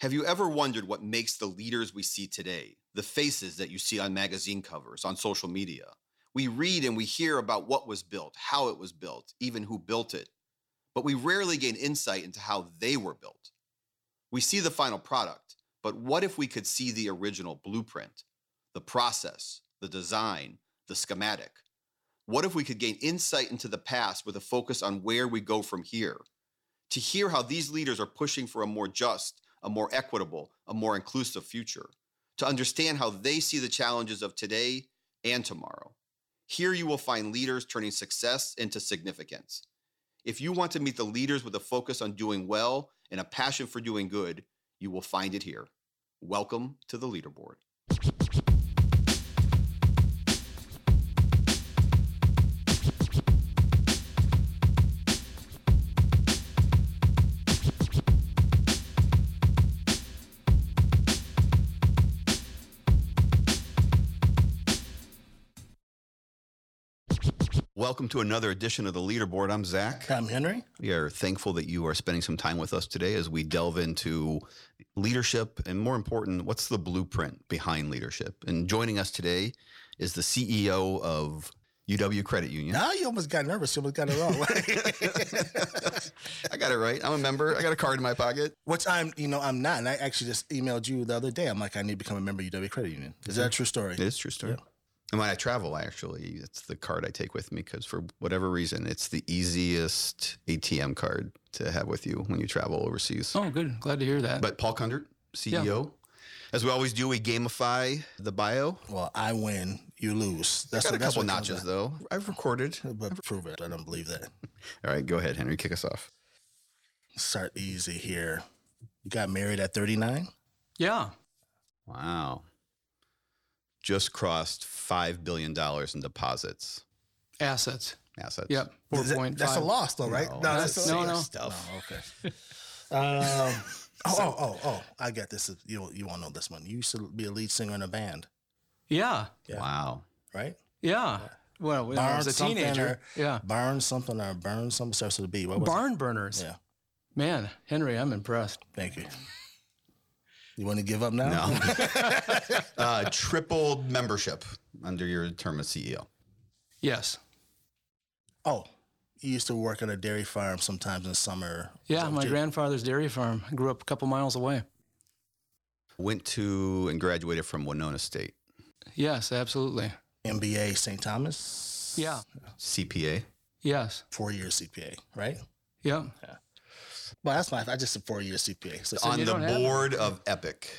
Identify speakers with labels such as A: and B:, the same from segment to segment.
A: Have you ever wondered what makes the leaders we see today, the faces that you see on magazine covers, on social media? We read and we hear about what was built, how it was built, even who built it, but we rarely gain insight into how they were built. We see the final product, but what if we could see the original blueprint, the process, the design, the schematic? What if we could gain insight into the past with a focus on where we go from here? To hear how these leaders are pushing for a more just, a more equitable, a more inclusive future, to understand how they see the challenges of today and tomorrow. Here you will find leaders turning success into significance. If you want to meet the leaders with a focus on doing well and a passion for doing good, you will find it here. Welcome to the leaderboard. Welcome to another edition of the Leaderboard. I'm Zach.
B: I'm Henry.
A: We are thankful that you are spending some time with us today as we delve into leadership and, more important, what's the blueprint behind leadership. And joining us today is the CEO of UW Credit Union.
B: Now you almost got nervous. You almost got it wrong.
A: I got it right. I'm a member. I got a card in my pocket.
B: Which I'm, you know, I'm not. And I actually just emailed you the other day. I'm like, I need to become a member of UW Credit Union. Is that a mm-hmm. true story?
A: It is a true story.
B: Yeah.
A: And when I travel, I actually, it's the card I take with me because for whatever reason, it's the easiest ATM card to have with you when you travel overseas.
C: Oh, good. Glad to hear that.
A: But Paul Kundert, CEO. As we always do, we gamify the bio.
B: Well, I win, you lose.
A: That's got a
B: that's
A: couple notches though. I've recorded.
B: But prove it. I don't believe that.
A: All right, go ahead, Henry. Kick us off.
B: Start easy here. You got married at 39?
C: yeah.
A: Wow. Just crossed five billion dollars in deposits,
C: Assets.
A: assets.
C: Yep. Four
B: that-
C: point
B: that's a loss, though, right?
A: No,
B: that's,
A: that's
B: a,
C: no, no.
A: stuff.
B: Oh, okay. um, oh, oh, oh, oh! I get this. You you won't know this one. You used to be a lead singer in a band,
C: Yeah.
B: Yeah.
A: Wow.
B: right?
C: Yeah. Well, when I was a teenager.
B: or-
C: yeah.
B: Burn something or burn something starts with a B. What was
C: Barn burners.
B: Yeah.
C: Man, Henry, I'm impressed.
B: Thank you. You want to give up now?
A: No. uh, triple membership under your term as CEO.
C: Yes.
B: Oh, you used to work at a dairy farm sometimes in the summer.
C: Yeah. My
B: did-
C: grandfather's dairy farm. I grew up a couple miles away.
A: Went to and graduated from Winona State.
C: Yes, absolutely.
B: MBA St. Thomas.
C: Yeah.
A: CPA.
C: Yes.
B: Four year CPA, right?
C: Yeah.
B: Well, that's my. I just said four year CPA. So,
A: on the
C: don't have it?
A: board of Epic.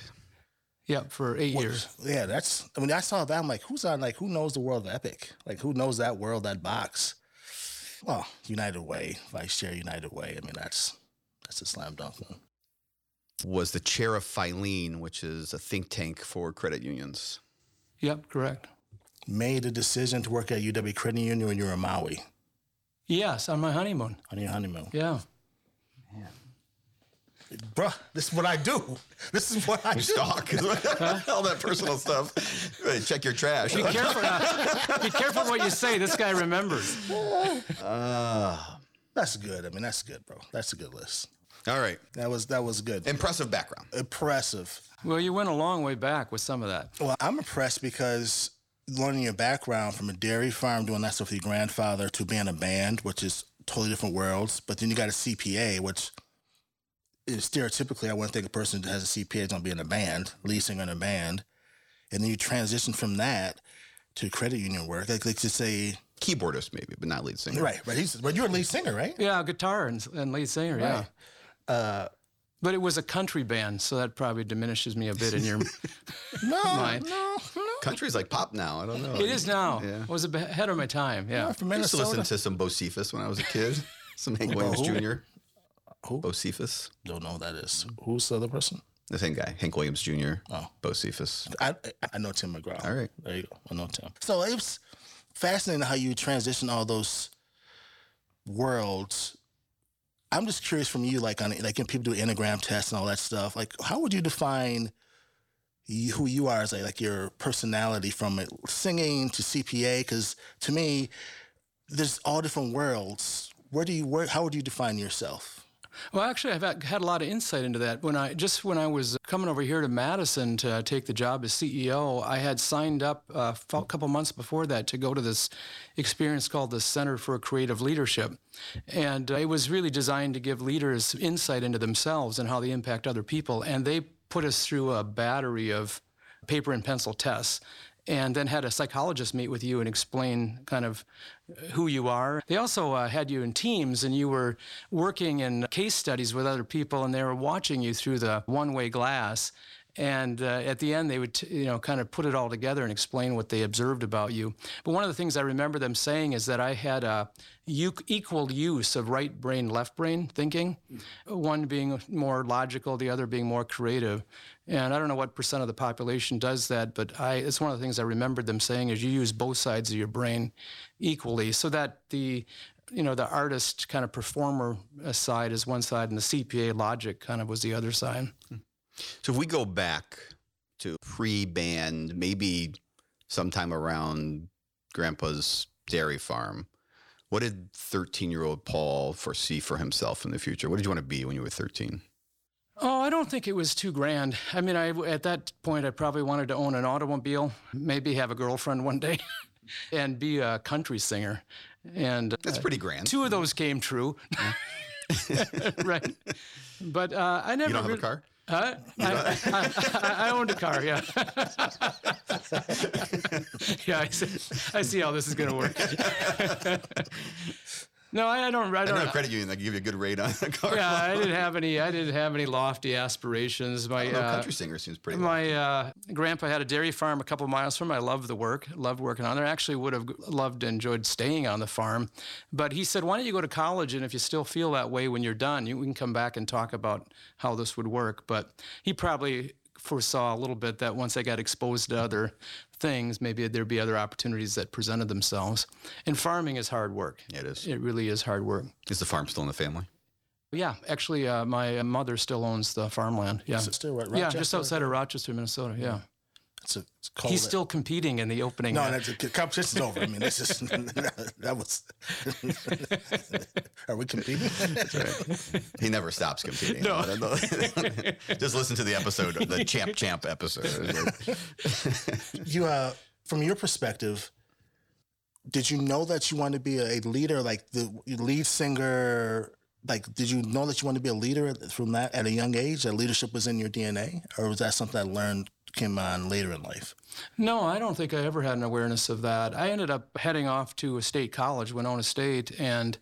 C: Yeah. For eight years.
B: yeah, that's. I mean, I saw that. I'm like, who's on? Like, who knows the world of Epic? Like, who knows that world, that box? Well, United Way, Vice Chair United Way. I mean, that's that's a slam dunk. Man.
A: Was the chair of Filene, which is a think tank for credit unions.
C: Yep. Correct.
B: Made a decision to work at UW Credit Union when you were in Maui
C: Yes. On my honeymoon.
B: on your honeymoon.
C: Yeah.
B: Bruh, this is what I do. This is what I do.
A: Stalk. All that personal stuff. Check your trash.
C: Be careful. now. Be careful what you say. This guy remembers.
A: Ah.
B: That's good. I mean, that's good, bro. That's a good list.
A: all right.
B: That was that was good.
A: Impressive background.
B: Impressive.
C: Well, you went a long way back with some of that.
B: Well, I'm impressed because learning your background from a dairy farm, doing that stuff with your grandfather, to being a band, which is totally different worlds. But then you got a CPA, which is stereotypically, I wouldn't think a person that has a CPA is going to be in a band, lead singer in a band. And then you transition from that to credit union work. Like, like to say,
A: Keyboardist, maybe, but not lead singer.
B: right, right. He's, but you're a lead singer, right?
C: Yeah, guitar and, and lead singer. Yeah.
B: Uh,
C: But it was a country band, so that probably diminishes me a bit in your. Mind.
B: No,
C: Mine.
B: no, no.
A: Country's like pop now. I don't know.
C: it is now.
A: Yeah.
C: I was a bit ahead of my time. Yeah.
B: From
A: I used to listen to some Bocephus when I was a kid. Some Hank Williams? Jr.
B: Who?
A: Bocephus.
B: Don't know who that is. Who's the other person?
A: The same guy. Hank Williams Jr.
B: Oh.
A: Bocephus.
B: I I know Tim McGraw.
A: All right.
B: there you go. I know Tim. So it was fascinating how you transition all those worlds. I'm just curious from you, like on like when people do enneagram tests and all that stuff. Like, how would you define you, who you are as like your personality from singing to CPA? Because to me, there's all different worlds. Where do you where? How would you define yourself?
C: Well, actually, I've had a lot of insight into that. When I just when I was coming over here to Madison to take the job as CEO, I had signed up uh, a couple months before that to go to this experience called the Center for Creative Leadership, and it was really designed to give leaders insight into themselves and how they impact other people. And they put us through a battery of paper and pencil tests and then had a psychologist meet with you and explain kind of who you are. They also uh, had you in teams and you were working in case studies with other people and they were watching you through the one way glass. And uh, at the end, they would, t- you know, kind of put it all together and explain what they observed about you. But one of the things I remember them saying is that I had a equal use of right brain, left brain thinking, one being more logical, the other being more creative. And I don't know what percent of the population does that, but I, it's one of the things I remembered them saying is you use both sides of your brain equally so that the you know the artist kind of performer side is one side and the CPA logic kind of was the other side.
A: So if we go back to pre-band, maybe sometime around Grandpa's dairy farm, what did 13-year-old Paul foresee for himself in the future? What did you want to be when you were 13?
C: Oh, I don't think it was too grand. I mean, I at that point I probably wanted to own an automobile, maybe have a girlfriend one day, and be a country singer. And
A: that's uh, pretty grand.
C: Two of those came true, right? But uh, I never.
A: You don't have a car.
C: Huh? I, I, I, owned a car, yeah. yeah, I see, I see how this is going to work. No, I, don't. I don't.
A: I know credit union. They give you a good rate on the car.
C: Yeah, I didn't have any. I didn't have any lofty aspirations. My
A: uh, country singer seems pretty.
C: My uh, grandpa had a dairy farm a couple miles from. I loved the work. Loved working on there. Actually, would have loved and enjoyed staying on the farm, but he said, "Why don't you go to college? And if you still feel that way when you're done, you, we can come back and talk about how this would work." But he probably foresaw a little bit that once I got exposed to other things, maybe there'd be other opportunities that presented themselves. And farming is hard work.
A: It is.
C: It really is hard work.
A: Is the farm still in the family?
C: Yeah, actually, uh, my mother still owns the farmland. Yeah,
B: still right?
C: Yeah, just outside of Rochester, Minnesota. Yeah.
B: It's a, it's
C: He's still competing in the opening.
B: No, that's, the competition's over. I mean, this is that was. Are we competing?
A: Right. He never stops competing.
C: No.
A: Just listen to the episode, the Champ Champ episode.
B: you, uh, from your perspective, did you know that you wanted to be a leader, like the lead singer? Like, did you know that you wanted to be a leader from that at a young age? That leadership was in your DNA, or was that something I learned came on later in life?
C: No, I don't think I ever had an awareness of that. I ended up heading off to a state college, Winona State, and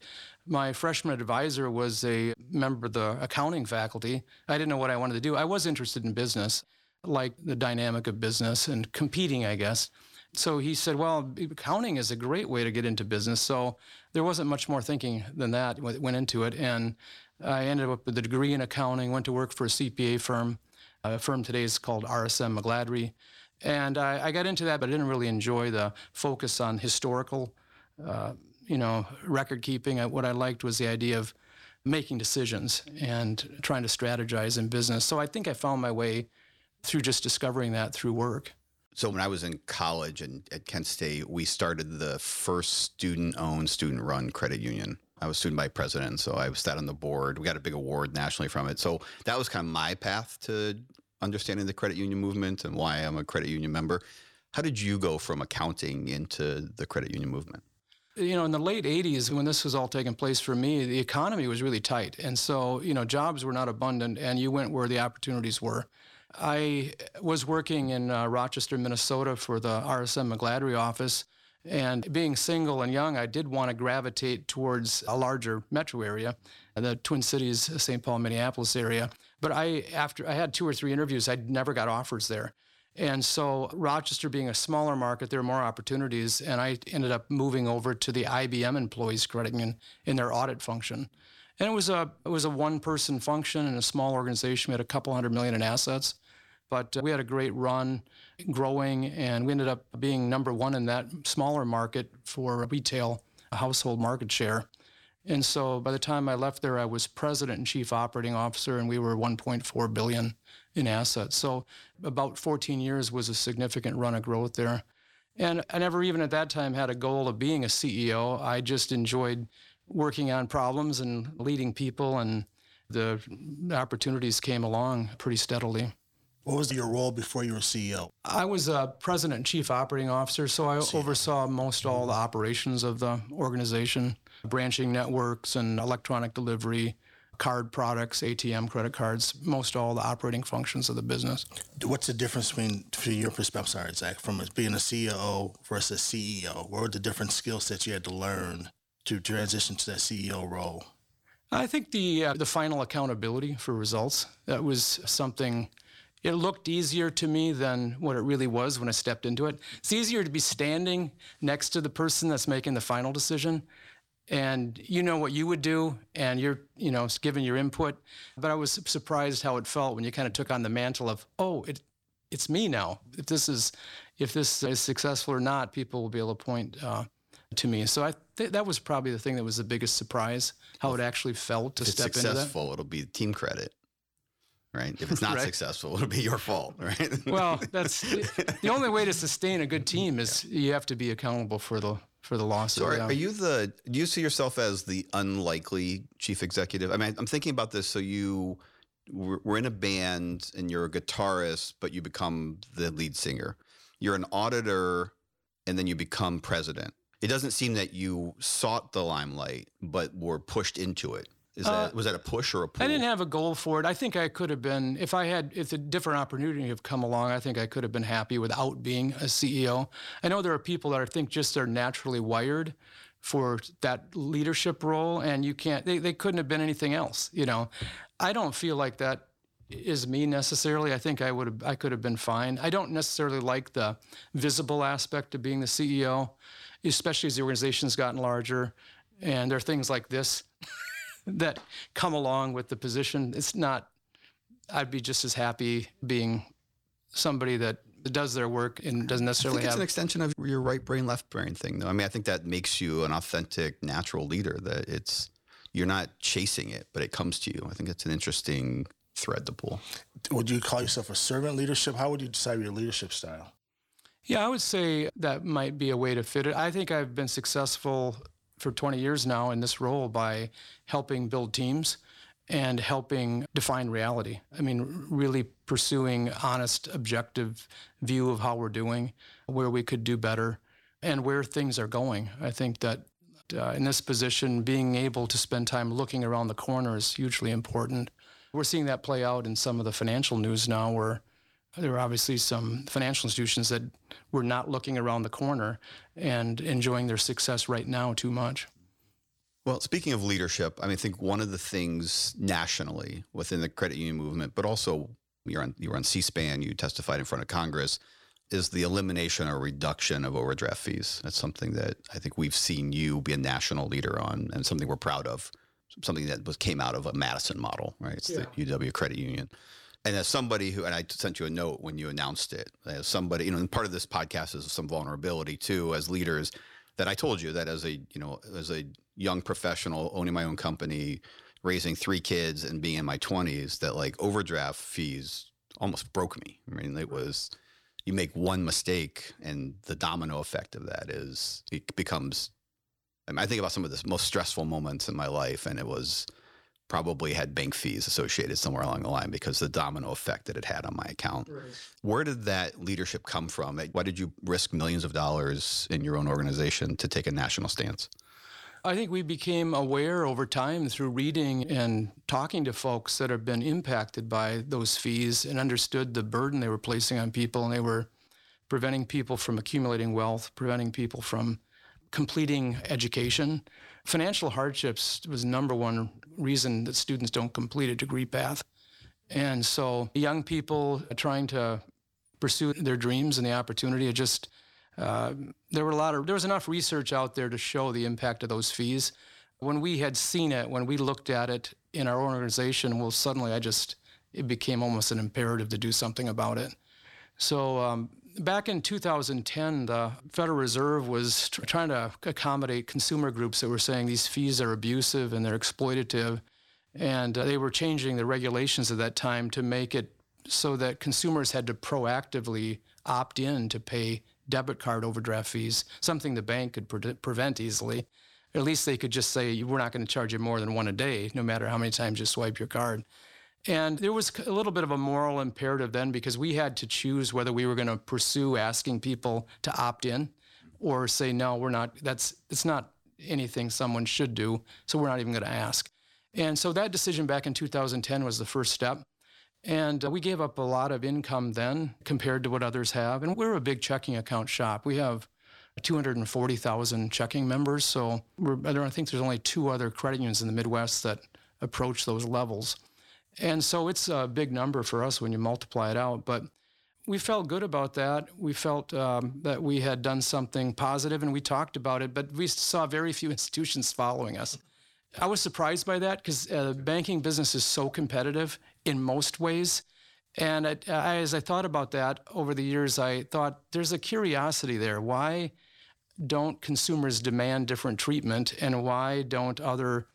C: my freshman advisor was a member of the accounting faculty. I didn't know what I wanted to do. I was interested in business, like the dynamic of business and competing, I guess. So he said, Well, accounting is a great way to get into business. So there wasn't much more thinking than that went into it. And I ended up with a degree in accounting, went to work for a CPA firm a firm today is called RSM McGladrey. And I, I, got into that, but I didn't really enjoy the focus on historical, uh, you know, record keeping. What I liked was the idea of making decisions and trying to strategize in business. So I think I found my way through just discovering that through work.
A: So when I was in college and at Kent State, we started the first student-owned, student-run credit union. I was student body president, so I sat on the board. We got a big award nationally from it. So that was kind of my path to understanding the credit union movement and why I'm a credit union member. How did you go from accounting into the credit union movement?
C: You know, in the late 80s, when this was all taking place for me, the economy was really tight. And so, you know, jobs were not abundant, and you went where the opportunities were. I was working in uh, Rochester, Minnesota for the RSM McGladrey office and being single and young, I did want to gravitate towards a larger metro area, uh, the Twin Cities, uh, St. Paul, Minneapolis area. But I, after I had two or three interviews, I never got offers there. And so Rochester being a smaller market, there are more opportunities. And I ended up moving over to the IBM employees credit union in their audit function. And it was a it was a one person function in a small organization. We had a couple hundred million in assets. But uh, we had a great run growing, and we ended up being number one in that smaller market for retail household market share. And so by the time I left there, I was president and chief operating officer, and we were 1.4 billion in assets. So about 14 years was a significant run of growth there. And I never even at that time had a goal of being a CEO. I just enjoyed working on problems and leading people and the opportunities came along pretty steadily.
B: What was your role before you were CEO?
C: I was a president and chief operating officer, so I oversaw most all the operations of the organization, branching networks and electronic delivery, card products, ATM credit cards, most all the operating functions of the business.
B: What's the difference between, from your perspective, sorry, Zach, from being a CEO versus CEO? What were the different skill sets you had to learn to transition to that CEO role?
C: I think the uh, the final accountability for results that was something. It looked easier to me than what it really was when I stepped into it. It's easier to be standing next to the person that's making the final decision. And you know what you would do and you're you know giving your input. But i was surprised how it felt when you kind of took on the mantle of oh it it's me now. If this is if this is successful or not people will be able to point uh, to me. So i th- that was probably the thing that was the biggest surprise how it actually felt to
A: if
C: step
A: it's
C: into that.
A: successful, it'll be team credit. Right. If it's not
C: Right.
A: successful, it'll be your fault. Right.
C: well that's the only way to sustain a good team is you have to be accountable for the for the losses
A: So are,
C: yeah.
A: are you the? Do you see yourself as the unlikely chief executive? I mean, I'm thinking about this. So you were were in a band and you're a guitarist, but you become the lead singer. You're an auditor, and then you become president. It doesn't seem that you sought the limelight, but were pushed into it. Is that was that a push or a pull?
C: Uh, I didn't have a goal for it. I think I could have been, if I had, if a different opportunity had come along, I think I could have been happy without being a CEO. I know there are people that I think just are naturally wired for that leadership role, and you can't, they, they couldn't have been anything else. You know, I don't feel like that is me necessarily. I think I would have, I could have been fine. I don't necessarily like the visible aspect of being the CEO, especially as the organization's gotten larger, and there are things like this that come along with the position. It's not, I'd be just as happy being somebody that does their work and doesn't necessarily I
A: think it's
C: have.
A: an extension of your right brain, left brain thing, though. I mean, I think that makes you an authentic, natural leader. That it's you're not chasing it, but it comes to you. I think it's an interesting thread to pull.
B: Would you call yourself a servant leadership? How would you decide your leadership style?
C: yeah, I would say that might be a way to fit it. I think I've been successful for 20 years now in this role by helping build teams and helping define reality. I mean, really pursuing honest, objective view of how we're doing, where we could do better, and where things are going. I think that uh, in this position, being able to spend time looking around the corner is hugely important. We're seeing that play out in some of the financial news now, where there are obviously some financial institutions that were not looking around the corner and enjoying their success right now too much.
A: Well, speaking of leadership, I mean, I think one of the things nationally within the credit union movement, but also you're on you were on C-SPAN, you testified in front of Congress, is the elimination or reduction of overdraft fees. That's something that I think we've seen you be a national leader on, and something we're proud of. Something that was came out of a Madison model, right? It's the UW Credit Union. And as somebody who, and I sent you a note when you announced it, as somebody, you know, and part of this podcast is some vulnerability too, as leaders, that I told you that as a, you know, as a young professional owning my own company, raising three kids and being in my 20s, that like overdraft fees almost broke me. I mean, it was, you make one mistake and the domino effect of that is it becomes, I, mean, I think about some of the most stressful moments in my life and it was, probably had bank fees associated somewhere along the line because the domino effect that it had on my account. Where did that leadership come from? Why did you risk millions of dollars in your own organization to take a national stance?
C: I think we became aware over time through reading and talking to folks that have been impacted by those fees and understood the burden they were placing on people and they were preventing people from accumulating wealth, preventing people from completing education. Financial hardships was number one reason that students don't complete a degree path. And so young people trying to pursue their dreams and the opportunity, it just uh, there were a lot of there was enough research out there to show the impact of those fees. When we had seen it, when we looked at it in our organization, well, suddenly I just it became almost an imperative to do something about it. So um, back in 2010, the Federal Reserve was tr- trying to accommodate consumer groups that were saying these fees are abusive and they're exploitative, and uh, they were changing the regulations at that time to make it so that consumers had to proactively opt in to pay debit card overdraft fees, something the bank could pre- prevent easily. At least they could just say, we're not going to charge you more than one a day, no matter how many times you swipe your card. And there was a little bit of a moral imperative then because we had to choose whether we were going to pursue asking people to opt in or say, no, we're not, that's, it's not anything someone should do, so we're not even going to ask. And so that decision back in 2010 was the first step. And uh, we gave up a lot of income then compared to what others have. And we're a big checking account shop. We have 240,000 checking members. So I don't think there's only two other credit unions in the Midwest that approach those levels. And so it's a big number for us when you multiply it out. But we felt good about that. We felt um, that we had done something positive and we talked about it, but we saw very few institutions following us. I was surprised by that because uh, banking business is so competitive in most ways. And I, I, as I thought about that over the years, I thought there's a curiosity there. Why don't consumers demand different treatment, and why don't other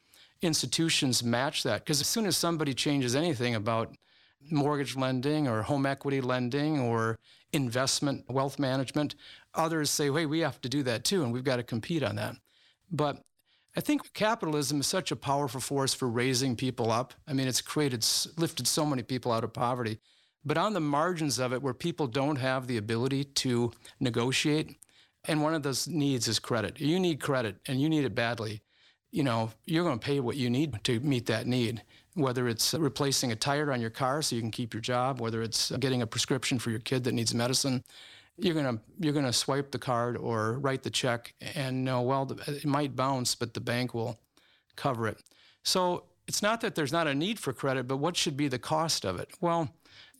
C: institutions match that? Because as soon as somebody changes anything about mortgage lending or home equity lending or investment wealth management, others say, hey, we have to do that too, and we've got to compete on that. But I think capitalism is such a powerful force for raising people up. I mean, it's created, lifted so many people out of poverty. But on the margins of it, where people don't have the ability to negotiate, and one of those needs is credit. You need credit, and you need it badly. You know, you're going to pay what you need to meet that need whether it's replacing a tire on your car so you can keep your job, whether it's getting a prescription for your kid that needs medicine, you're gonna you're gonna swipe the card or write the check and know well it might bounce, but the bank will cover it. So it's not that there's not a need for credit, but what should be the cost of it? Well,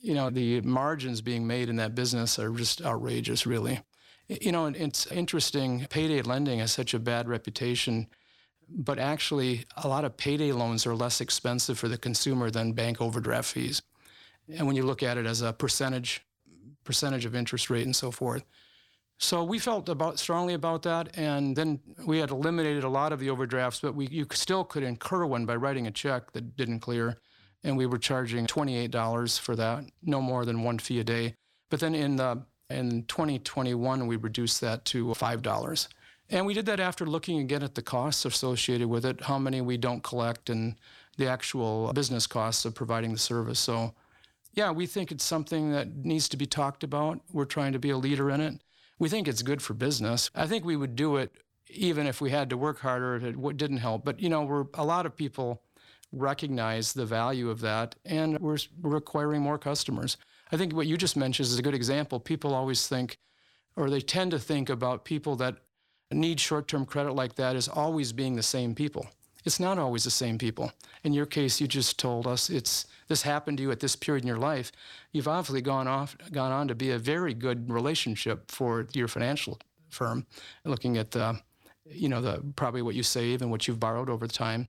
C: you know the margins being made in that business are just outrageous, really. You know, it's interesting. Payday lending has such a bad reputation but actually a lot of payday loans are less expensive for the consumer than bank overdraft fees. And when you look at it as a percentage percentage of interest rate and so forth. So we felt about strongly about that, and then we had eliminated a lot of the overdrafts, but we you still could incur one by writing a check that didn't clear, and we were charging twenty eight dollars for that, no more than one fee a day. But then in the in 2021, we reduced that to five dollars. And we did that after looking again at the costs associated with it, how many we don't collect, and the actual business costs of providing the service. So, yeah, we think it's something that needs to be talked about. We're trying to be a leader in it. We think it's good for business. I think we would do it even if we had to work harder. It didn't help. But, you know, we're a lot of people recognize the value of that, and we're, we're acquiring more customers. I think what you just mentioned is a good example. People always think, or they tend to think about people that need short term credit like that is always being the same people. It's not always the same people. In your case, you just told us it's this happened to you at this period in your life. You've obviously gone off, gone on to be a very good relationship for your financial firm, looking at the, you know, the probably what you save and what you've borrowed over the time.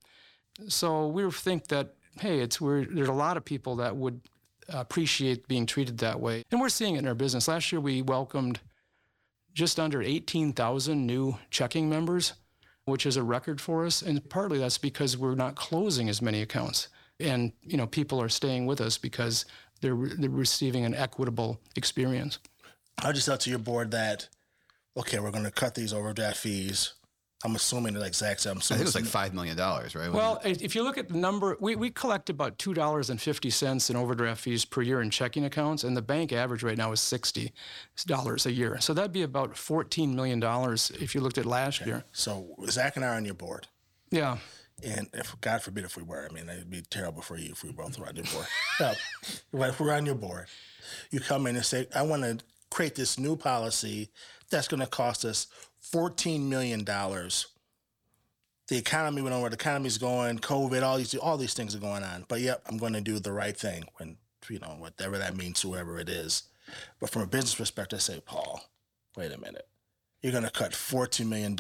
C: So we think that hey, it's we're, there's a lot of people that would appreciate being treated that way, and we're seeing it in our business. Last year, we welcomed just under 18,000 new checking members, which is a record for us. And partly that's because we're not closing as many accounts. And, you know, people are staying with us because they're, they're receiving an equitable experience.
B: I just out to your board that, okay, we're going to cut these overdraft fees I'm assuming, like Zach said, I'm assuming
A: I think it was like five million dollars, right?
C: Well, if you look at the number, we, we collect about two dollars and fifty cents in overdraft fees per year in checking accounts, and the bank average right now is sixty dollars a year. So that'd be about fourteen million dollars if you looked at last okay. year.
B: So Zach and I are on your board.
C: Yeah.
B: And if God forbid if we were, I mean, it'd be terrible for you if we both were on your board. no, but if we're on your board, you come in and say, "I want to create this new policy that's going to cost us $14 million. The economy went on where the economy's going, COVID, all these all these things are going on. But yep, I'm going to do the right thing when you know whatever that means, whoever it is. But from a business perspective, I say, Paul, wait a minute, you're going to cut $14 million.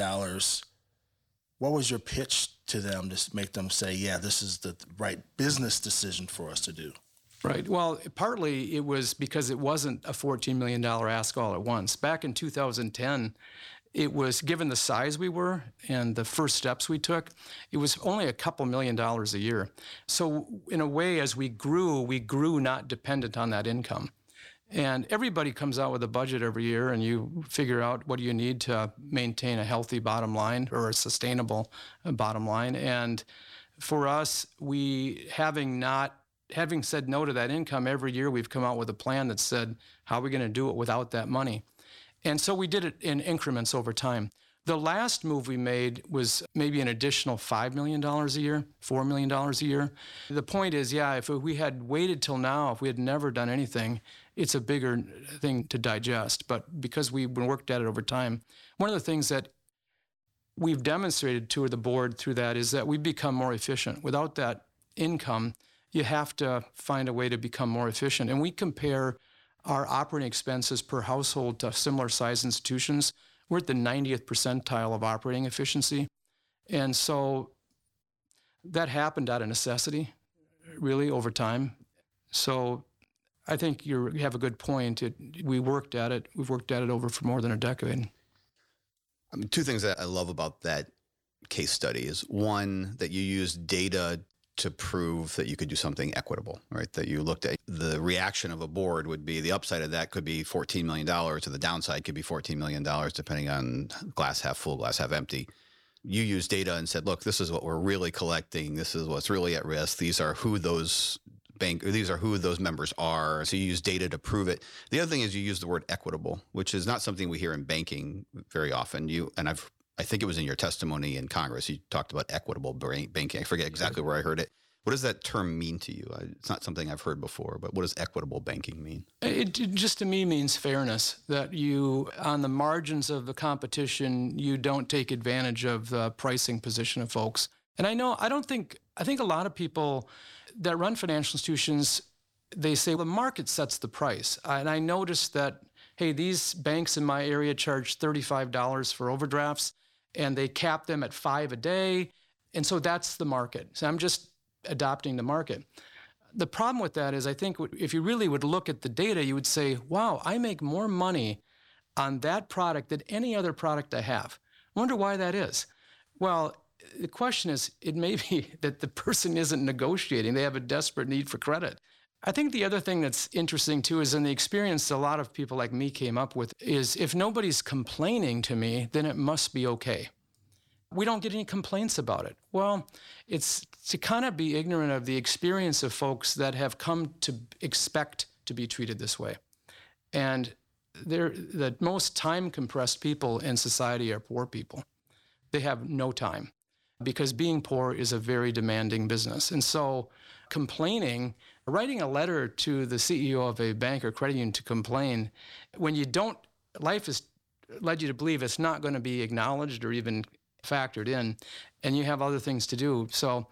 B: What was your pitch to them to make them say, yeah, this is the right business decision for us to do?
C: Right. Well, partly it was because it wasn't a $14 million ask all at once. Back in 2010, it was given the size we were and the first steps we took, it was only a couple million dollars a year. So, in a way, as we grew, we grew not dependent on that income. And everybody comes out with a budget every year, and you figure out what do you need to maintain a healthy bottom line or a sustainable uh, bottom line. And for us, we having not having said no to that income every year, we've come out with a plan that said how are we going to do it without that money. And so we did it in increments over time. The last move we made was maybe an additional $5 million a year, $4 million a year. The point is, yeah, if we had waited till now, if we had never done anything, it's a bigger thing to digest. But because we've worked at it over time, one of the things that we've demonstrated to the board through that is that we've become more efficient. Without that income, you have to find a way to become more efficient. And we compare our operating expenses per household to similar size institutions we're at the 90th percentile of operating efficiency. And so that happened out of necessity, really, over time. So I think you have a good point. It, we worked at it. We've worked at it over for more than a decade.
A: I mean, two things that I love about that case study is one that you use data to prove that you could do something equitable, right? That you looked at the reaction of a board would be the upside of that could be $14 million, or the downside could be $14 million, depending on glass half full, glass half empty. You used data and said, look, this is what we're really collecting. This is what's really at risk. These are who those bank, these are who those members are. So you use data to prove it. The other thing is you use the word equitable, which is not something we hear in banking very often. You and I've I think it was in your testimony in Congress. You talked about equitable banking. I forget mm-hmm. exactly where I heard it. What does that term mean to you? It's not something I've heard before, but what does equitable banking mean?
C: It, just to me means fairness. That you, on the margins of the competition, you don't take advantage of the pricing position of folks. And I know I don't think I think a lot of people that run financial institutions they say well, the market sets the price. And I noticed that hey, these banks in my area charge $35 for overdrafts and they cap them at five a day. And so that's the market. So I'm just adopting the market. The problem with that is, I think if you really would look at the data, you would say, wow, I make more money on that product than any other product I have. I wonder why that is. Well, the question is, it may be that the person isn't negotiating, they have a desperate need for credit. I think the other thing that's interesting too is in the experience a lot of people like me came up with is if nobody's complaining to me, then it must be okay. We don't get any complaints about it. Well, it's to kind of be ignorant of the experience of folks that have come to expect to be treated this way. And they're the most time compressed people in society are poor people. They have no time because being poor is a very demanding business. And so complaining writing a letter to the CEO of a bank or credit union to complain when you don't, life has led you to believe it's not going to be acknowledged or even factored in, and you have other things to do. So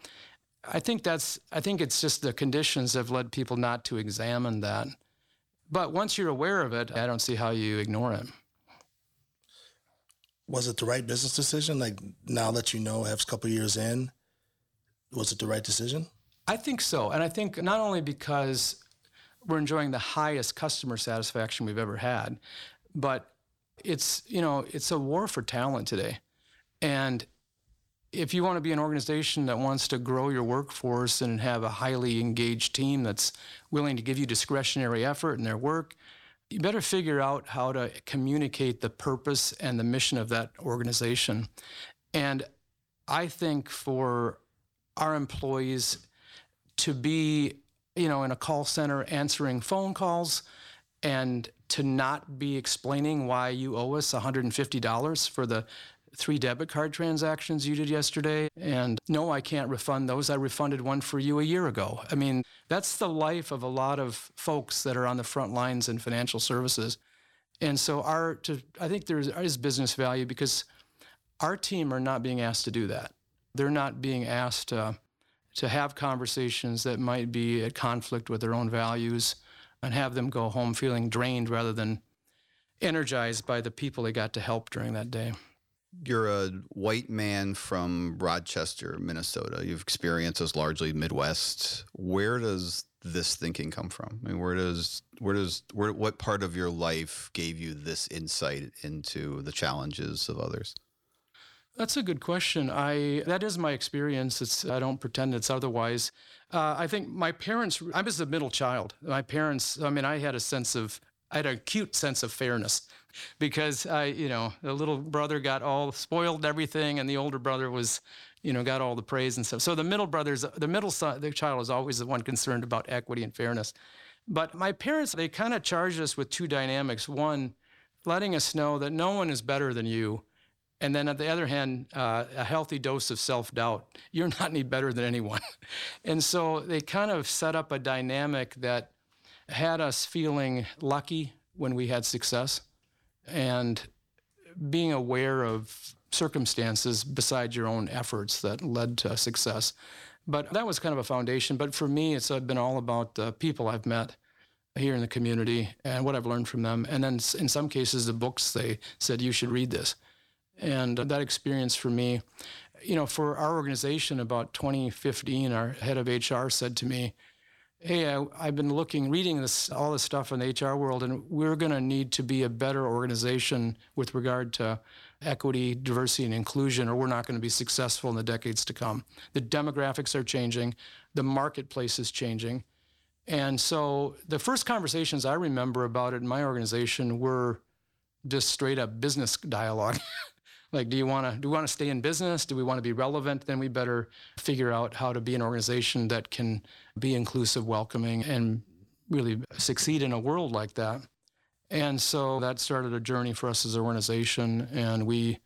C: I think that's, I think it's just the conditions have led people not to examine that. But once you're aware of it, I don't see how you ignore it.
B: Was it the right business decision? Like now that you know, have a couple years in, was it the right decision?
C: I think so. And I think not only because we're enjoying the highest customer satisfaction we've ever had, but it's, you know, it's a war for talent today. And if you want to be an organization that wants to grow your workforce and have a highly engaged team that's willing to give you discretionary effort in their work, you better figure out how to communicate the purpose and the mission of that organization. And I think for our employees, to be, you know, in a call center answering phone calls and to not be explaining why you owe us $150 for the three debit card transactions you did yesterday. And no, I can't refund those. I refunded one for you a year ago. I mean, that's the life of a lot of folks that are on the front lines in financial services. And so our to I think there is business value because our team are not being asked to do that. They're not being asked to to have conversations that might be at conflict with their own values and have them go home feeling drained rather than energized by the people they got to help during that day.
A: You're a white man from Rochester, Minnesota. You've experienced as largely Midwest. Where does this thinking come from? I mean, where does where does where what part of your life gave you this insight into the challenges of others?
C: That's a good question. I that is my experience. It's I don't pretend it's otherwise. Uh, I think my parents. I was a middle child. My parents. I mean, I had a sense of. I had an acute sense of fairness, because I, you know, the little brother got all spoiled everything, and the older brother was, you know, got all the praise and stuff. So the middle brothers, the middle son, the child is always the one concerned about equity and fairness. But my parents, they kind of charged us with two dynamics. One, letting us know that no one is better than you and then, on the other hand, uh, a healthy dose of self doubt. You're not any better than anyone. and so they kind of set up a dynamic that had us feeling lucky when we had success and being aware of circumstances besides your own efforts that led to success. But that was kind of a foundation. But for me, it's been all about the people I've met here in the community and what I've learned from them. And then in some cases, the books they said, you should read this. And that experience for me, you know, for our organization about 2015, our head of HR said to me, Hey, I, have been looking, reading this, all this stuff in the HR world, and we're going to need to be a better organization with regard to equity, diversity, and inclusion, or we're not going to be successful in the decades to come. The demographics are changing, the marketplace is changing. And so the first conversations I remember about it in my organization were just straight up business dialogue. Like, do you want to do we want to stay in business? Do we want to be relevant? Then we better figure out how to be an organization that can be inclusive, welcoming, and really succeed in a world like that. And so that started a journey for us as an organization, and we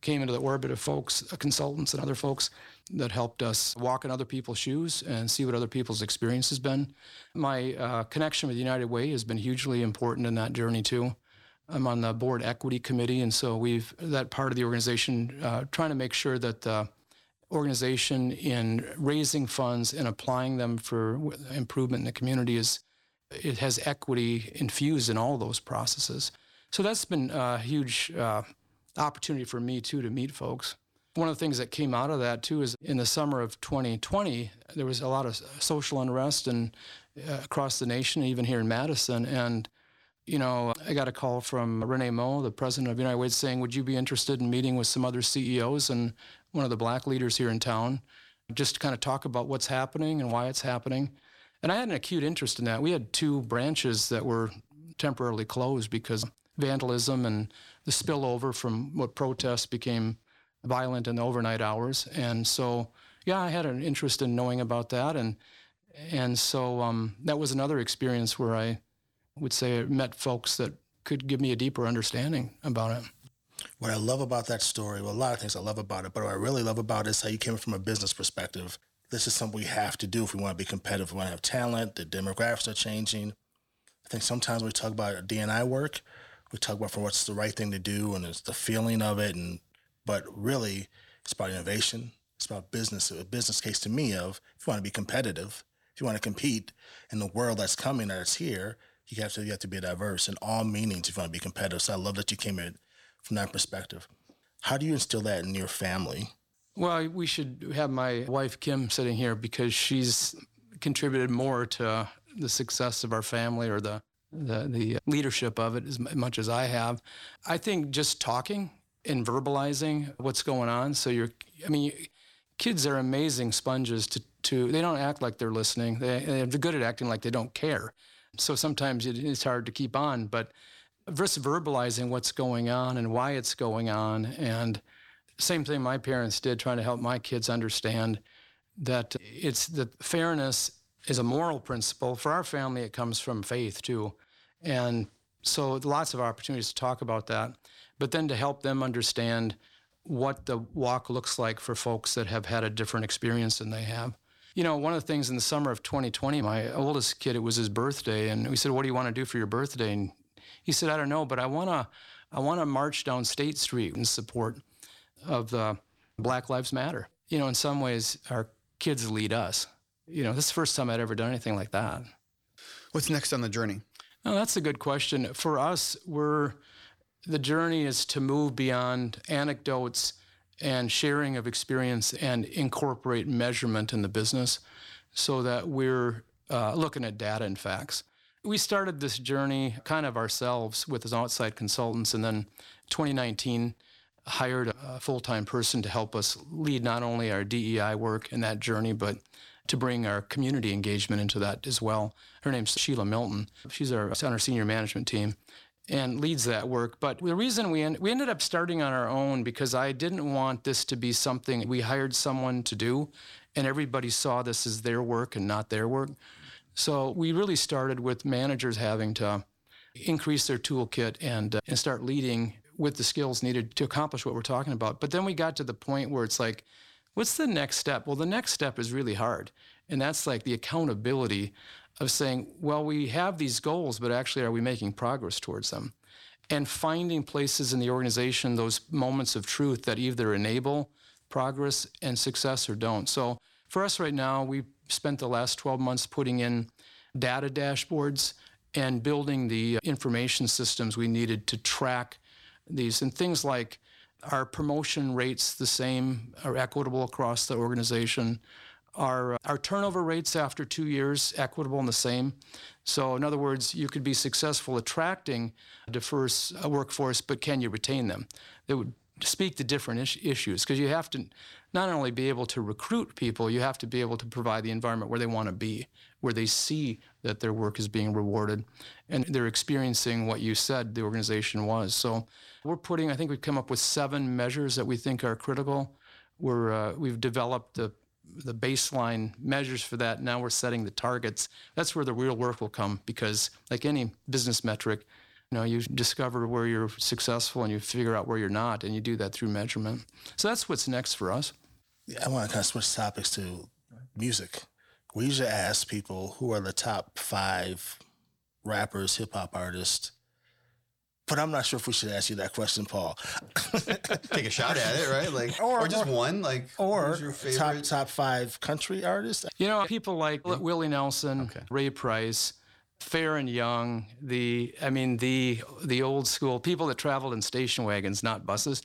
C: came into the orbit of folks, consultants, and other folks that helped us walk in other people's shoes and see what other people's experience has been. My uh, connection with United Way has been hugely important in that journey too. I'm on the board equity committee, and so we've that part of the organization uh, trying to make sure that the organization in raising funds and applying them for improvement in the community is it has equity infused in all those processes. So that's been a huge uh, opportunity for me too to meet folks. One of the things that came out of that too is in the summer of 2020 there was a lot of social unrest and uh, across the nation, even here in Madison, and you know, I got a call from Renee Moe, the president of United Way, saying, Would you be interested in meeting with some other CEOs and one of the black leaders here in town, just to kind of talk about what's happening and why it's happening? And I had an acute interest in that. We had two branches that were temporarily closed because vandalism and the spillover from what protests became violent in the overnight hours. And so, yeah, I had an interest in knowing about that. And, and so um, that was another experience where I would say I met folks that could give me a deeper understanding about it.
B: What I love about that story, well, a lot of things I love about it, but what I really love about it is how you came from a business perspective. This is something we have to do if we want to be competitive. We want to have talent. The demographics are changing. I think sometimes we talk about DNI work, we talk about for what's the right thing to do and it's the feeling of it. And but really, it's about innovation. It's about business. A business case to me of if you want to be competitive, if you want to compete in the world that's coming, that's here, you have to you have to be diverse in all meanings if you want to be competitive. So I love that you came in from that perspective. How do you instill that in your family?
C: Well, we should have my wife Kim sitting here because she's contributed more to the success of our family or the the, the leadership of it as much as I have. I think just talking and verbalizing what's going on. So you're, I mean, kids are amazing sponges to, to they don't act like they're listening. They, they're good at acting like they don't care. So sometimes it is hard to keep on, but just verbalizing what's going on and why it's going on. And same thing my parents did, trying to help my kids understand that it's that fairness is a moral principle. For our family, it comes from faith too. And so lots of opportunities to talk about that, but then to help them understand what the walk looks like for folks that have had a different experience than they have. You know, one of the things in the summer of 2020, my oldest kid, it was his birthday, and we said, "What do you want to do for your birthday?" And he said, "I don't know, but I want to, I want to march down State Street in support of the Black Lives Matter." You know, in some ways, our kids lead us. You know, this is the first time I'd ever done anything like that.
D: What's next on the journey?
C: Oh, that's a good question. For us, we're the journey is to move beyond anecdotes and sharing of experience and incorporate measurement in the business so that we're uh, looking at data and facts. We started this journey kind of ourselves with as outside consultants, and then 2019, hired a full time person to help us lead not only our DEI work in that journey, but to bring our community engagement into that as well. Her name's Sheila Milton. She's our, on our senior management team and leads that work. But the reason we, we ended up starting on our own because I didn't want this to be something we hired someone to do and everybody saw this as their work and not their work. So we really started with managers having to increase their toolkit and, uh, and start leading with the skills needed to accomplish what we're talking about. But then we got to the point where it's like, what's the next step? Well, the next step is really hard. And that's like the accountability of saying, well, we have these goals, but actually, are we making progress towards them? And finding places in the organization, those moments of truth that either enable progress and success or don't. So for us right now, we spent the last 12 months putting in data dashboards and building the information systems we needed to track these and things like our promotion rates the same are equitable across the organization our, our turnover rates after two years equitable and the same. So in other words you could be successful attracting a diverse workforce but can you retain them? That would speak to different is- issues because you have to not only be able to recruit people you have to be able to provide the environment where they want to be where they see that their work is being rewarded and they're experiencing what you said the organization was. So we're putting, I think we've come up with seven measures that we think are critical. We're, uh, we've developed the, the baseline measures for that. Now we're setting the targets. That's where the real work will come because, like any business metric, you know, you discover where you're successful and you figure out where you're not, and you do that through measurement. So that's what's next for us.
B: I want to kind of switch topics to music. We usually ask people who are the top five rappers, hip hop artists but I'm not sure if we should ask you that question, Paul.
A: Take a shot at it, right? Like, or, or just or, one, like,
B: or top top five country artists.
C: You know, people like Willie Nelson, okay. Ray Price, Faron Young, the I mean the the old school people that traveled in station wagons, not buses.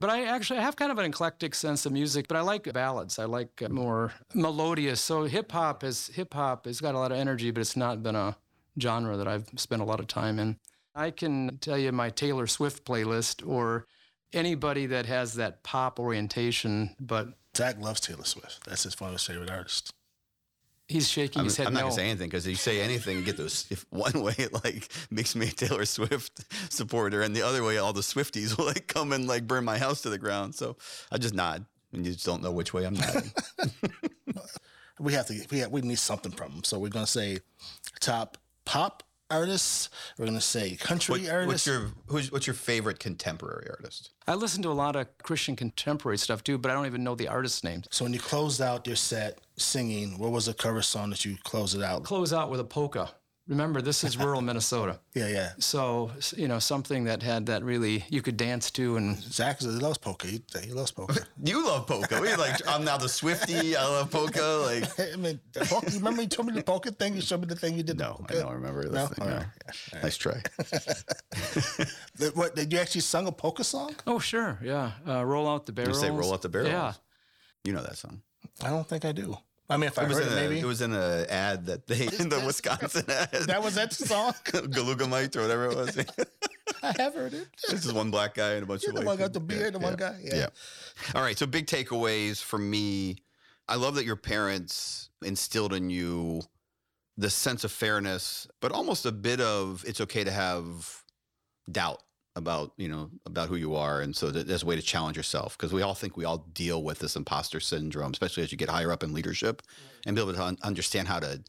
C: But I actually have kind of an eclectic sense of music, but I like ballads. I like more melodious. So hip hop has hip hop It's got a lot of energy, but it's not been a genre that I've spent a lot of time in. I can tell you my Taylor Swift playlist or anybody that has that pop orientation, but
B: Zach loves Taylor Swift. That's his one of his favorite artist.
C: He's shaking
A: I'm,
C: his head.
A: I'm not
C: no.
A: gonna say anything because if you say anything, you get those. If one way it like makes me a Taylor Swift supporter, and the other way all the Swifties will like come and like burn my house to the ground. So I just nod, and you just don't know which way I'm nodding.
B: we have to. We have, we need something from them. So we're gonna say top pop artists. We're gonna say country what, artists.
A: What's your who's, what's your favorite contemporary artist?
C: I listen to a lot of Christian contemporary stuff too, but I don't even know the artist names.
B: So when you closed out your set singing, what was the cover song that you closed it out?
C: Close out with a polka. Remember, this is rural Minnesota.
B: yeah, yeah.
C: So you know something that had that really you could dance to, and
B: Zach loves polka. He, he loves polka.
A: you love polka. We like I'm now the Swifty. I love polka. Like
B: I mean, polka, you remember you told me the polka thing. You showed me the thing you did.
A: No, I don't remember this no? thing. No. Right. Yeah. Nice try.
B: what did you actually sung a polka song?
C: Oh sure, yeah. Uh, roll out the barrels.
A: You say roll out the barrels.
C: Yeah.
A: You know that song.
B: I don't think I do. I mean, if I it was heard
A: in
B: it, maybe
A: it was in an ad that they in the Wisconsin ad.
B: That was that song,
A: Galugamite or whatever it was.
B: I have heard it.
A: This is one black guy and a bunch
B: yeah,
A: of
B: the
A: white.
B: one got the beard, the
A: yeah,
B: one guy. Yeah.
A: yeah. All right. So big takeaways for me. I love that your parents instilled in you the sense of fairness, but almost a bit of it's okay to have doubt about you know about who you are and so there's a way to challenge yourself because we all think we all deal with this imposter syndrome especially as you get higher up in leadership and be able to un- understand how to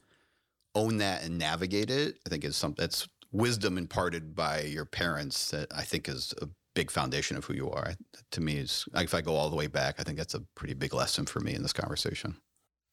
A: own that and navigate it i think is something that's wisdom imparted by your parents that i think is a big foundation of who you are. To me is if i go all the way back i think that's a pretty big lesson for me in this conversation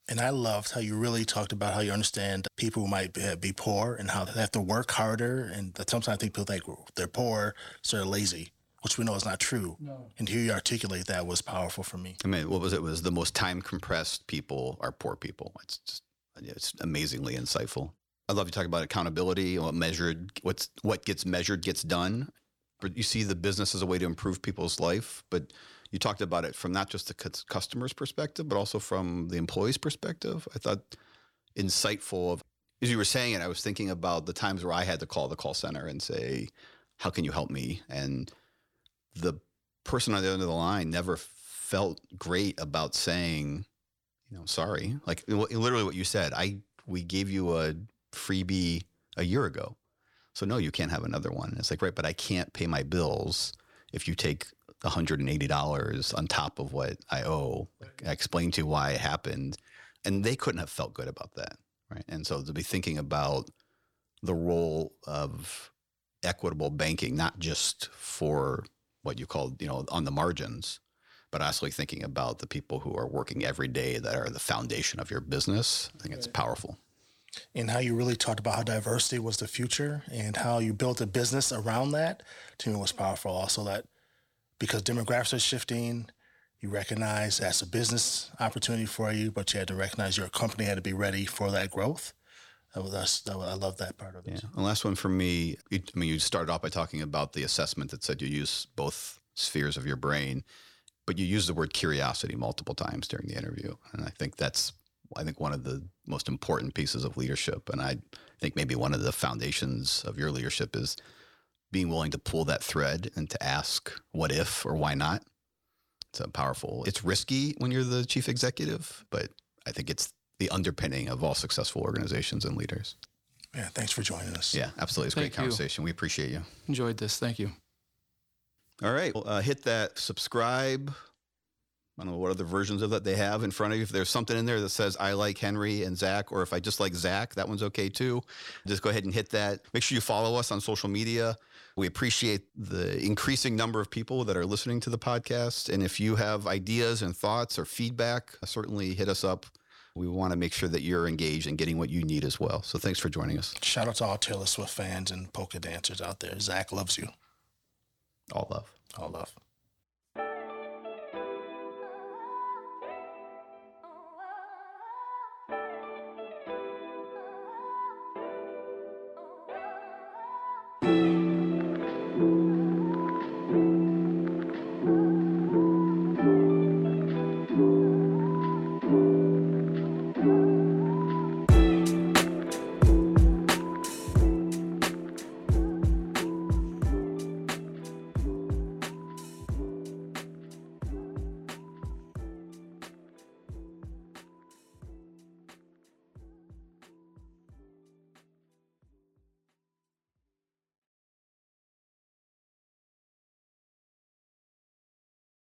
B: and I loved how you really talked about how you understand people who might be, be poor and how they have to work harder. And sometimes I think people think they're poor, so they're lazy, which we know is not true. No. And to hear you articulate that was powerful for me.
A: I mean, what was it? it was the most time compressed people are poor people. It's just, it's amazingly insightful. I love you talking about accountability, what measured, what's what gets measured gets done. But you see the business as a way to improve people's life, but you talked about it from not just the customer's perspective, but also from the employee's perspective. I thought insightful. Of, as you were saying it, I was thinking about the times where I had to call the call center and say, "How can you help me?" and the person on the end of the line never felt great about saying, you know, sorry. Like literally what you said. I we gave you a freebie a year ago. So no, you can't have another one. It's like, right, but I can't pay my bills if you take $180 on top of what I owe. I explained to you why it happened. And they couldn't have felt good about that. Right. And so to be thinking about the role of equitable banking, not just for what you call, you know, on the margins, but actually thinking about the people who are working every day that are the foundation of your business. I think it's powerful
B: and how you really talked about how diversity was the future and how you built a business around that to me was powerful also that because demographics are shifting you recognize that's a business opportunity for you but you had to recognize your company had to be ready for that growth that's, that was, I love that part of it.
A: Yeah. The last one for me, I mean, you started off by talking about the assessment that said you use both spheres of your brain, but you used the word curiosity multiple times during the interview. And I think that's I think one of the most important pieces of leadership, and I think maybe one of the foundations of your leadership is being willing to pull that thread and to ask what if or why not. It's a powerful. It's risky when you're the chief executive, but I think it's the underpinning of all successful organizations and leaders.
B: Yeah, thanks for joining us.
A: Yeah, absolutely. It's a great conversation. We appreciate you.
C: Enjoyed this. Thank you.
A: All right. Well, uh, hit that subscribe I don't know what other versions of that they have in front of you. If there's something in there that says I like Henry and Zach, or if I just like Zach, that one's okay too. Just go ahead and hit that. Make sure you follow us on social media. We appreciate the increasing number of people that are listening to the podcast. And if you have ideas and thoughts or feedback, certainly hit us up. We want to make sure that you're engaged and getting what you need as well. So thanks for joining us.
B: Shout out to all Taylor Swift fans and polka dancers out there. Zach loves you.
A: All love.
B: All love.